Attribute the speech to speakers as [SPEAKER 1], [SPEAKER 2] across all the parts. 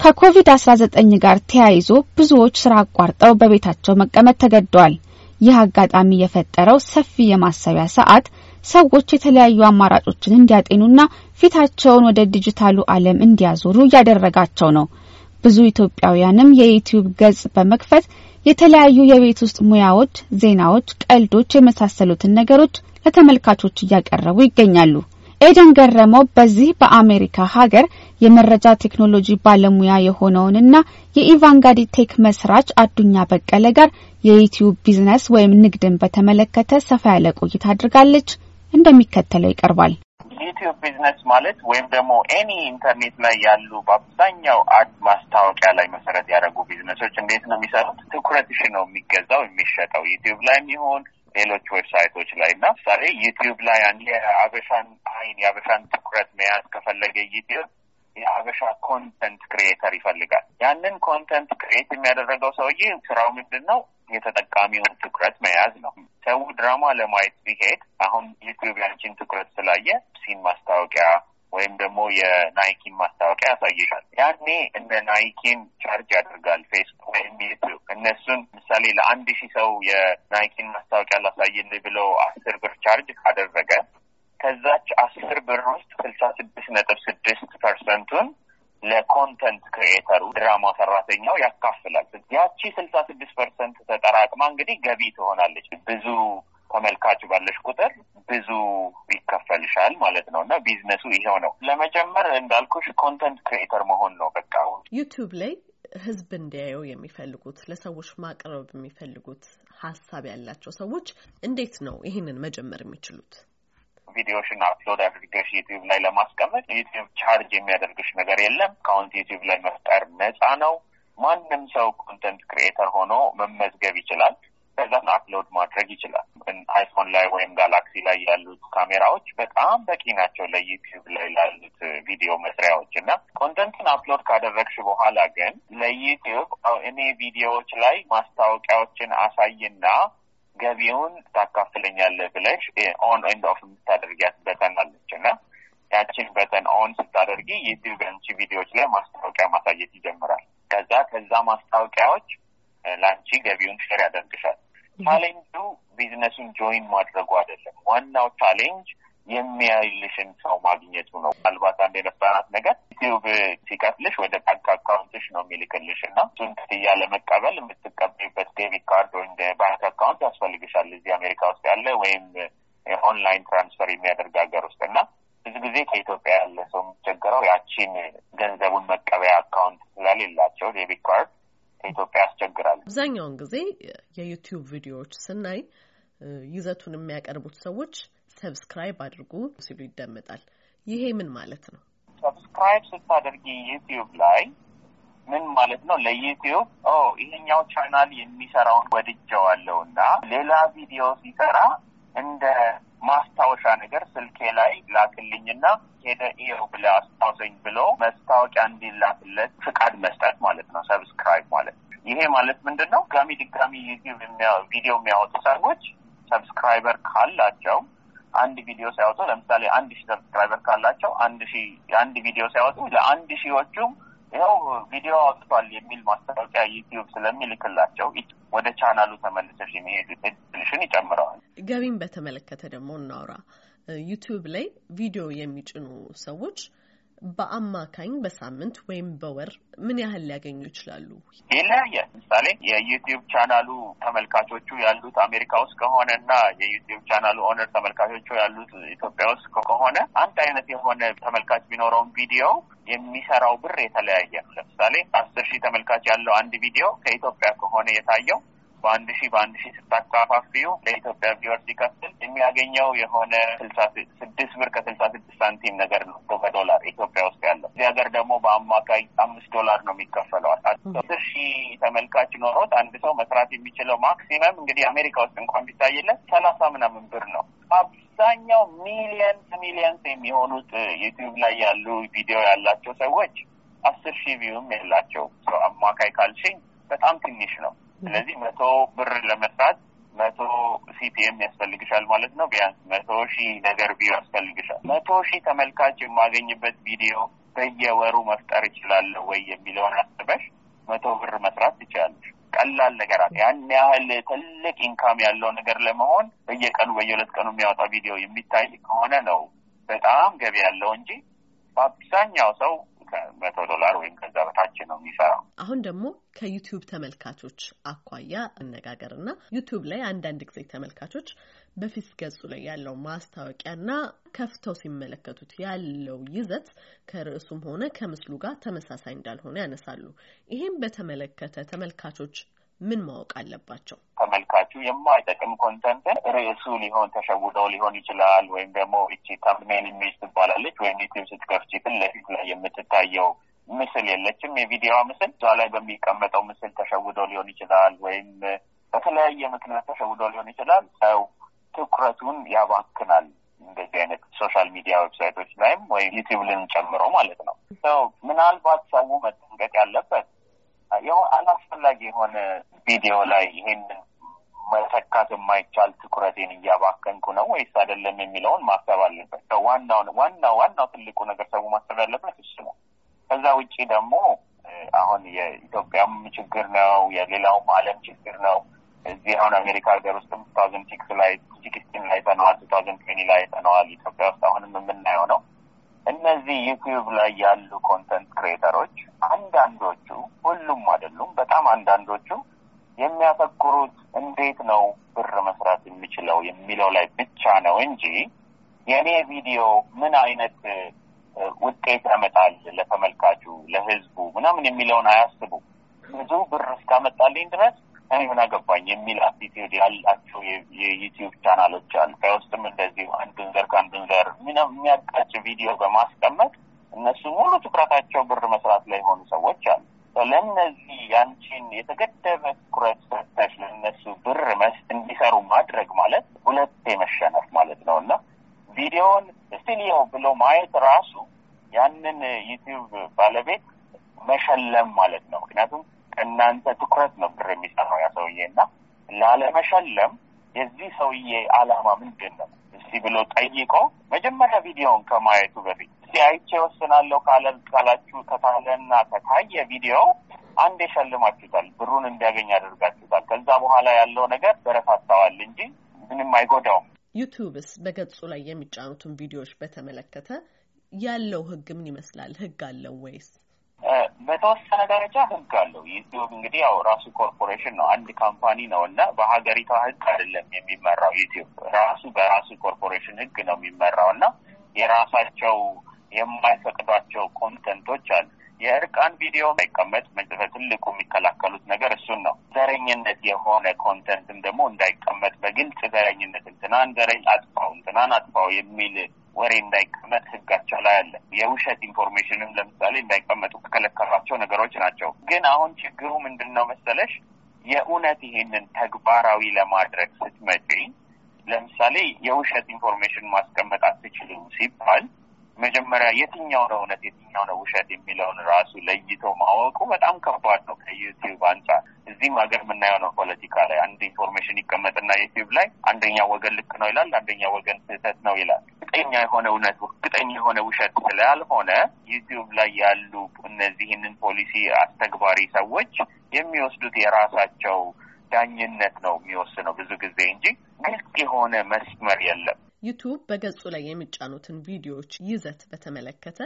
[SPEAKER 1] ከኮቪድ-19 ጋር ተያይዞ ብዙዎች ስራ አቋርጠው በቤታቸው መቀመጥ ተገደዋል። ይህ አጋጣሚ የፈጠረው ሰፊ የማሰቢያ ሰዓት ሰዎች የተለያዩ አማራጮችን እንዲያጤኑና ፊታቸውን ወደ ዲጂታሉ ዓለም እንዲያዞሩ እያደረጋቸው ነው። ብዙ ኢትዮጵያውያንም የዩቲዩብ ገጽ በመክፈት የተለያዩ የቤት ውስጥ ሙያዎች፣ ዜናዎች፣ ቀልዶች የመሳሰሉትን ነገሮች ለተመልካቾች እያቀረቡ ይገኛሉ። ኤደን ገረመው በዚህ በአሜሪካ ሀገር የመረጃ ቴክኖሎጂ ባለሙያ የሆነውንና የኢቫንጋዲ Tech መስራች አዱኛ በቀለ ጋር የዩቲዩብ ቢዝነስ ወይም ንግድን በተመለከተ ሰፋ ያለ ቆይታ አድርጋለች። እንደሚከተለው ይቀርባል።
[SPEAKER 2] ዩቲዩብ ቢዝነስ ማለት ወይም ደግሞ any ኢንተርኔት ላይ ያሉ በአብዛኛው ad ማስታወቂያ ላይ መሰረት ያደረጉ ቢዝነሶች እንዴት ነው የሚሰሩት? ትኩረትሽ ነው የሚገዛው የሚሸጠው ዩቲዩብ ላይም ይሁን ሌሎች ዌብሳይቶች ላይ እና ምሳሌ ዩቲዩብ ላይ አንድ የአበሻን አይን የአበሻን ትኩረት መያዝ ከፈለገ ዩቲዩብ የአበሻ content creator ይፈልጋል። ያንን content create የሚያደረገው ሰውዬ ስራው ምንድን ነው? የተጠቃሚውን ትኩረት መያዝ ነው። ሰው ድራማ ለማየት ሲሄድ አሁን ዩቲዩብ ያንቺን ትኩረት ስላየ ሲን ማስታወቂያ ወይም ደግሞ የናይኪን ማስታወቂያ ያሳይሻል። ያኔ እንደ ናይኪን ቻርጅ ያደርጋል ፌስቡክ ወይም ዩቲዩብ። እነሱን ምሳሌ ለአንድ ሺህ ሰው የናይኪን ማስታወቂያ ላሳይልህ ብለው አስር ብር ቻርጅ ካደረገ ከዛች አስር ብር ውስጥ ስልሳ ስድስት ነጥብ ስድስት percent ቱን ለ content creator ሩ ድራማ ሰራተኛው ያካፍላል። ያቺ ስልሳ ስድስት percent ተጠራቅማ እንግዲህ ገቢ ትሆናለች። ብዙ ተመልካች ባለሽ ቁጥር ብዙ ይከፈልሻል ማለት ነው። እና ቢዝነሱ ይሄው ነው። ለመጀመር እንዳልኩሽ content creator መሆን ነው በቃ።
[SPEAKER 3] ዩቲዩብ ላይ ህዝብ እንዲያየው የሚፈልጉት ለሰዎች ማቅረብ የሚፈልጉት ሀሳብ ያላቸው ሰዎች እንዴት ነው ይህንን መጀመር የሚችሉት?
[SPEAKER 2] ቪዲዮሽን upload አድርገሽ ዩቲዩብ ላይ ለማስቀመጥ ዩቲዩብ ቻርጅ የሚያደርግሽ ነገር የለም። account ዩቲዩብ ላይ መፍጠር ነፃ ነው። ማንም ሰው content creator ሆኖ መመዝገብ ይችላል። ከዛን upload ማድረግ ይችላል። አይፎን ላይ ወይም ጋላክሲ ላይ ያሉት ካሜራዎች በጣም በቂ ናቸው ለዩቲዩብ ላይ ላሉት ቪዲዮ መስሪያዎች እና content ን upload ካደረግሽ በኋላ ግን ለዩቲዩብ እኔ ቪዲዮዎች ላይ ማስታወቂያዎችን አሳይና ገቢውን ታካፍለኛለህ ብለሽ on and off የምታደርጊያት button አለች እና ያችን button on ስታደርጊ ዩቲዩብ አንቺ ቪዲዮዎች ላይ ማስታወቂያ ማሳየት ይጀምራል። ከዛ ከዛ ማስታወቂያዎች ለአንቺ ገቢውን share ያደርግሻል። ቻሌንጁ ቢዝነሱን join ማድረጉ አይደለም። ዋናው challenge የሚያይልሽን ሰው ማግኘቱ ነው። ምናልባት አንድ የነበራት ነገር ዩቲዩብ ሲከፍልሽ ወደ ባንክ account ሽ ነው የሚልክልሽ እና እሱን ክፍያ ለመቀበል የምትቀበይበት debit card ወይም ባንክ account ያስፈልግሻል እዚህ አሜሪካ ውስጥ ያለ ወይም online transfer የሚያደርግ ሀገር ውስጥ እና ብዙ ጊዜ ከኢትዮጵያ ያለ ሰው የሚቸገረው ያቺን ገንዘቡን መቀበያ account ስለሌላቸው debit card ከኢትዮጵያ ያስቸግራል።
[SPEAKER 3] አብዛኛውን ጊዜ የዩቲዩብ ቪዲዮዎች ስናይ ይዘቱን የሚያቀርቡት ሰዎች subscribe አድርጉ ሲሉ ይደመጣል። ይሄ ምን ማለት ነው?
[SPEAKER 2] subscribe ስታደርጊ ዩቲዩብ ላይ ምን ማለት ነው? ለዩቲዩብ ኦ ይሄኛው ቻናል የሚሰራውን ወድጀዋለሁ እና ሌላ ቪዲዮ ሲሰራ እንደ ማስታወሻ ነገር ስልኬ ላይ ላክልኝና ሄደ ይኸው ብለህ አስታውሰኝ ብሎ ማስታወቂያ እንዲላክለት ፍቃድ መስጠት ማለት ነው። subscribe ማለት ይሄ ማለት ምንድን ነው? ድጋሚ ድጋሚ ዩቲዩብ ቪዲዮ የሚያወጡ ሰዎች subscriber ካላቸው አንድ ቪዲዮ ሲያወጡ ለምሳሌ አንድ ሺህ subscriber ካላቸው አንድ ሺህ የአንድ ቪዲዮ ሲያወጡ ለአንድ ሺዎቹም ይኸው ቪዲዮ አውጥቷል የሚል ማስታወቂያ ዩቲዩብ ስለሚልክላቸው ወደ ቻናሉ ተመልሰሽ የሚሄዱ እድልሽን ይጨምረዋል።
[SPEAKER 3] ገቢን በተመለከተ ደግሞ እናውራ። ዩቲዩብ ላይ ቪዲዮ የሚጭኑ ሰዎች በአማካኝ በሳምንት ወይም በወር ምን ያህል ሊያገኙ ይችላሉ?
[SPEAKER 2] ይለያያል። ምሳሌ የዩቲዩብ ቻናሉ ተመልካቾቹ ያሉት አሜሪካ ውስጥ ከሆነ እና የዩቲዩብ channel ሉ owner ተመልካቾቹ ያሉት ኢትዮጵያ ውስጥ ከሆነ አንድ አይነት የሆነ ተመልካች ቢኖረውን ቪዲዮ የሚሰራው ብር የተለያየ ነው። ለምሳሌ አስር ሺህ ተመልካች ያለው አንድ ቪዲዮ ከኢትዮጵያ ከሆነ የታየው በአንድ ሺህ በአንድ ሺህ ስታካፋፊው ለኢትዮጵያ viewer ሲከፍል የሚያገኘው የሆነ ስልሳ ስድስት ብር ከስልሳ ስድስት ሳንቲም ነገር ነው በዶላር ኢትዮጵያ ውስጥ ያለው። እዚህ ሀገር ደግሞ በአማካይ አምስት ዶላር ነው የሚከፈለው። አስር ሺህ ተመልካች ኖሮት አንድ ሰው መስራት የሚችለው maximum እንግዲህ አሜሪካ ውስጥ እንኳን ቢታይለት ሰላሳ ምናምን ብር ነው። አብዛኛው millions millions የሚሆኑት ዩቲዩብ ላይ ያሉ ቪዲዮ ያላቸው ሰዎች አስር ሺህ view ም የላቸው አማካይ ካልሽኝ በጣም ትንሽ ነው። ስለዚህ መቶ ብር ለመስራት መቶ CPM ያስፈልግሻል ማለት ነው። ቢያንስ መቶ ሺህ ነገር view ያስፈልግሻል። መቶ ሺህ ተመልካች የማገኝበት ቪዲዮ በየወሩ መፍጠር እችላለሁ ወይ የሚለውን አስበሽ መቶ ብር መስራት ትችላለሽ። ቀላል ነገር አለ። ያን ያህል ትልቅ ኢንካም ያለው ነገር ለመሆን በየቀኑ በየሁለት ቀኑ የሚያወጣ ቪዲዮ የሚታይ ከሆነ ነው በጣም ገቢ ያለው እንጂ በአብዛኛው ሰው ከመቶ ዶላር ወይም ከዛ በታች ነው የሚሰራው።
[SPEAKER 3] አሁን ደግሞ ከዩቲዩብ ተመልካቾች አኳያ አነጋገር እና ዩቲዩብ ላይ አንዳንድ ጊዜ ተመልካቾች በፊት ገጹ ላይ ያለው ማስታወቂያና ከፍተው ሲመለከቱት ያለው ይዘት ከርዕሱም ሆነ ከምስሉ ጋር ተመሳሳይ እንዳልሆነ ያነሳሉ። ይሄም በተመለከተ ተመልካቾች ምን ማወቅ አለባቸው?
[SPEAKER 2] ተመልካቹ የማይጠቅም content ን ርዕሱ ሊሆን ተሸውደው ሊሆን ይችላል። ወይም ደግሞ እቺ thumbnail image ትባላለች። ወይም ዩቲዩብ ስትከፍቺ ፊት ለፊት ላይ የምትታየው ምስል የለችም። የቪዲዮ ምስል እዛ ላይ በሚቀመጠው ምስል ተሸውደው ሊሆን ይችላል። ወይም በተለያየ ምክንያት ተሸውደው ሊሆን ይችላል። ሰው ትኩረቱን ያባክናል። እንደዚህ አይነት social media ዌብሳይቶች ላይም ወይም ዩቲዩብን ጨምሮ ማለት ነው። ሰው ምናልባት ሰው መጠንቀቅ ያለበት አላስፈላጊ የሆነ ቪዲዮ ላይ ይሄንን መተካት የማይቻል ትኩረቴን እያባከንኩ ነው ወይስ አይደለም የሚለውን ማሰብ አለበት። ዋናው ዋናው ዋናው ትልቁ ነገር ሰው ማሰብ ያለበት እሱ ነው። ከዛ ውጭ ደግሞ አሁን የኢትዮጵያም ችግር ነው፣ የሌላውም ዓለም ችግር ነው። እዚህ አሁን አሜሪካ ሀገር ውስጥም two thousand six ላይ sixteen ላይ አይተነዋል፣ two thousand twenty ላይ አይተነዋል። ኢትዮጵያ ውስጥ አሁንም የምናየው ነው። እነዚህ ዩቲዩብ ላይ ያሉ content creator ኦች አንዳንዶቹ፣ ሁሉም አይደሉም፣ በጣም አንዳንዶቹ የሚያተኩሩት እንዴት ነው ብር መስራት የሚችለው የሚለው ላይ ብቻ ነው እንጂ የእኔ ቪዲዮ ምን አይነት ውጤት ያመጣል ለተመልካቹ፣ ለህዝቡ ምናምን የሚለውን አያስቡ። ብዙ ብር እስካመጣልኝ ድረስ እኔ ምን አገባኝ የሚል attitude ያላቸው የዩቲዩብ ቻናሎች አሉ። ከውስጥም እንደዚሁ አንዱን ዘር ከአንዱን ዘር የሚያጋጭ ቪዲዮ በማስቀመጥ እነሱ ሙሉ ትኩረታቸው ብር መስራት ላይ የሆኑ ሰዎች አሉ። ለእነዚህ ያንቺን የተገደበ ትኩረት ሰጥተሽ ለእነሱ ብር እንዲሰሩ ማድረግ ማለት ሁለቴ መሸነፍ ማለት ነው። እና ቪዲዮውን ስቲልየው ብሎ ማየት ራሱ ያንን ዩቲዩብ ባለቤት መሸለም ማለት ነው። ምክንያቱም ከእናንተ ትኩረት ነው ብር የሚሰራው ያ ሰውዬ። እና ላለመሸለም የዚህ ሰውዬ አላማ ምንድን ነው? እስቲ ብሎ ጠይቆ መጀመሪያ ቪዲዮውን ከማየቱ በፊት እስቲ አይቼ ወስናለሁ ካላችሁ ከታለና ከታየ ቪዲዮ አንድ የሸልማችሁታል፣ ብሩን እንዲያገኝ አድርጋችሁታል። ከዛ በኋላ ያለው ነገር በረታታዋል እንጂ ምንም አይጎዳውም።
[SPEAKER 3] ዩቲዩብስ በገጹ ላይ የሚጫኑትን ቪዲዮዎች በተመለከተ ያለው ህግ ምን ይመስላል? ህግ አለው ወይስ?
[SPEAKER 2] በተወሰነ ደረጃ ህግ አለው። ዩቲዩብ እንግዲህ ያው ራሱ ኮርፖሬሽን ነው፣ አንድ company ነው እና በሀገሪቷ ህግ አይደለም የሚመራው። ዩቲዩብ ራሱ በራሱ ኮርፖሬሽን ህግ ነው የሚመራው እና የራሳቸው የማይፈቅዷቸው content ኦች አሉ። የእርቃን ቪዲዮ እንዳይቀመጥ ትልቁ የሚከላከሉት ነገር እሱን ነው። ዘረኝነት የሆነ content ም ደግሞ እንዳይቀመጥ በግልጽ ዘረኝነት እንትናን ዘረኝ አጥፋው፣ እንትናን አጥፋው የሚል ወሬ እንዳይቀመጥ ህጋቸው ላይ አለ። የውሸት information ም ለምሳሌ እንዳይቀመጡ ከከለከሏቸው ነገሮች ናቸው። ግን አሁን ችግሩ ምንድን ነው መሰለሽ? የእውነት ይሄንን ተግባራዊ ለማድረግ ስትመጪ ለምሳሌ የውሸት information ማስቀመጥ አትችልም ሲባል መጀመሪያ የትኛው ነው እውነት የትኛው ነው ውሸት የሚለውን ራሱ ለይቶ ማወቁ በጣም ከባድ ነው ከዩቲዩብ አንጻር። እዚህም ሀገር የምናየው ነው። ፖለቲካ ላይ አንድ information ይቀመጥና ዩቲዩብ ላይ አንደኛ ወገን ልክ ነው ይላል፣ አንደኛ ወገን ስህተት ነው ይላል። እርግጠኛ የሆነ እውነት እርግጠኛ የሆነ ውሸት ስላልሆነ ዩቲዩብ ላይ ያሉ እነዚህንን ፖሊሲ አስተግባሪ ሰዎች የሚወስዱት የራሳቸው ዳኝነት ነው የሚወስነው ብዙ ጊዜ እንጂ ግልጽ የሆነ መስመር የለም።
[SPEAKER 3] ዩቱብ በገጹ ላይ የሚጫኑትን ቪዲዮዎች ይዘት በተመለከተ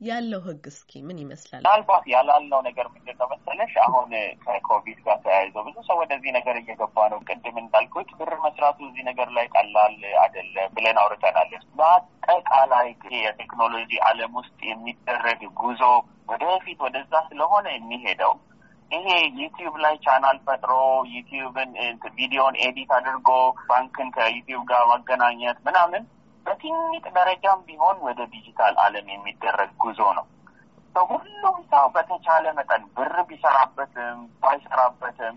[SPEAKER 3] ያለው ሕግ እስኪ ምን ይመስላል?
[SPEAKER 2] ምናልባት ያላልነው ነገር ምንድን ነው መሰለሽ፣ አሁን ከኮቪድ ጋር ተያይዘው ብዙ ሰው ወደዚህ ነገር እየገባ ነው። ቅድም እንዳልኩት ብር መስራቱ እዚህ ነገር ላይ ቀላል አይደለም ብለን አውርተናል። በአጠቃላይ የቴክኖሎጂ ዓለም ውስጥ የሚደረግ ጉዞ ወደፊት ወደዛ ስለሆነ የሚሄደው ይሄ ዩቲዩብ ላይ ቻናል ፈጥሮ ዩቲዩብን ቪዲዮን edit አድርጎ ባንክን ከዩቲዩብ ጋር ማገናኘት ምናምን በትንሽ ደረጃም ቢሆን ወደ ዲጂታል ዓለም የሚደረግ ጉዞ ነው። ሁሉም ሰው በተቻለ መጠን ብር ቢሰራበትም ባይሰራበትም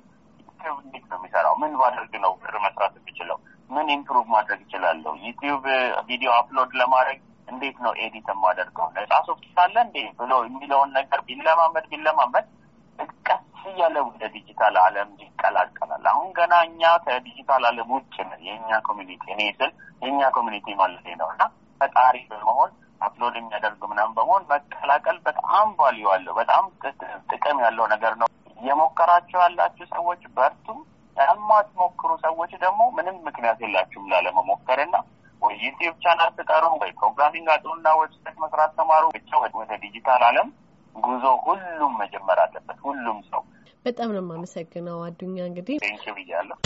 [SPEAKER 2] ዩቲዩብ እንዴት ነው የሚሰራው? ምን ባደርግ ነው ብር መስራት የሚችለው? ምን improve ማድረግ ይችላለሁ? ዩቲዩብ ቪዲዮ upload ለማድረግ እንዴት ነው edit የማደርገው? ነጻ ሶፍት አለ እንዴ ብሎ የሚለውን ነገር ቢለማመድ ቢለማመድ ቀስ እያለ ወደ ዲጂታል ዓለም ይቀላቀላል። አሁን ገና እኛ ከዲጂታል ዓለም ውጭ ነን። የእኛ community እኔ ስል የእኛ community ማለት ነው እና ፈጣሪ በመሆን upload የሚያደርግ ምናምን በመሆን መቀላቀል በጣም value አለው። በጣም ጥቅም ያለው ነገር ነው። የሞከራችሁ ያላችሁ ሰዎች በርቱ። የማትሞክሩ ሰዎች ደግሞ ምንም ምክንያት የላችሁም ላለመሞከር እና ወይ ዩቲዩብ ቻናል ፍጠሩ፣ ወይ programming አጥኑና website መስራት ተማሩ። ብቻ ወደ ዲጂታል ዓለም ጉዞ ሁሉም መጀመር አለበት። ሁሉም ሰው
[SPEAKER 3] በጣም ነው የማመሰግነው አዱኛ። እንግዲህ
[SPEAKER 4] thank you ብያለሁ።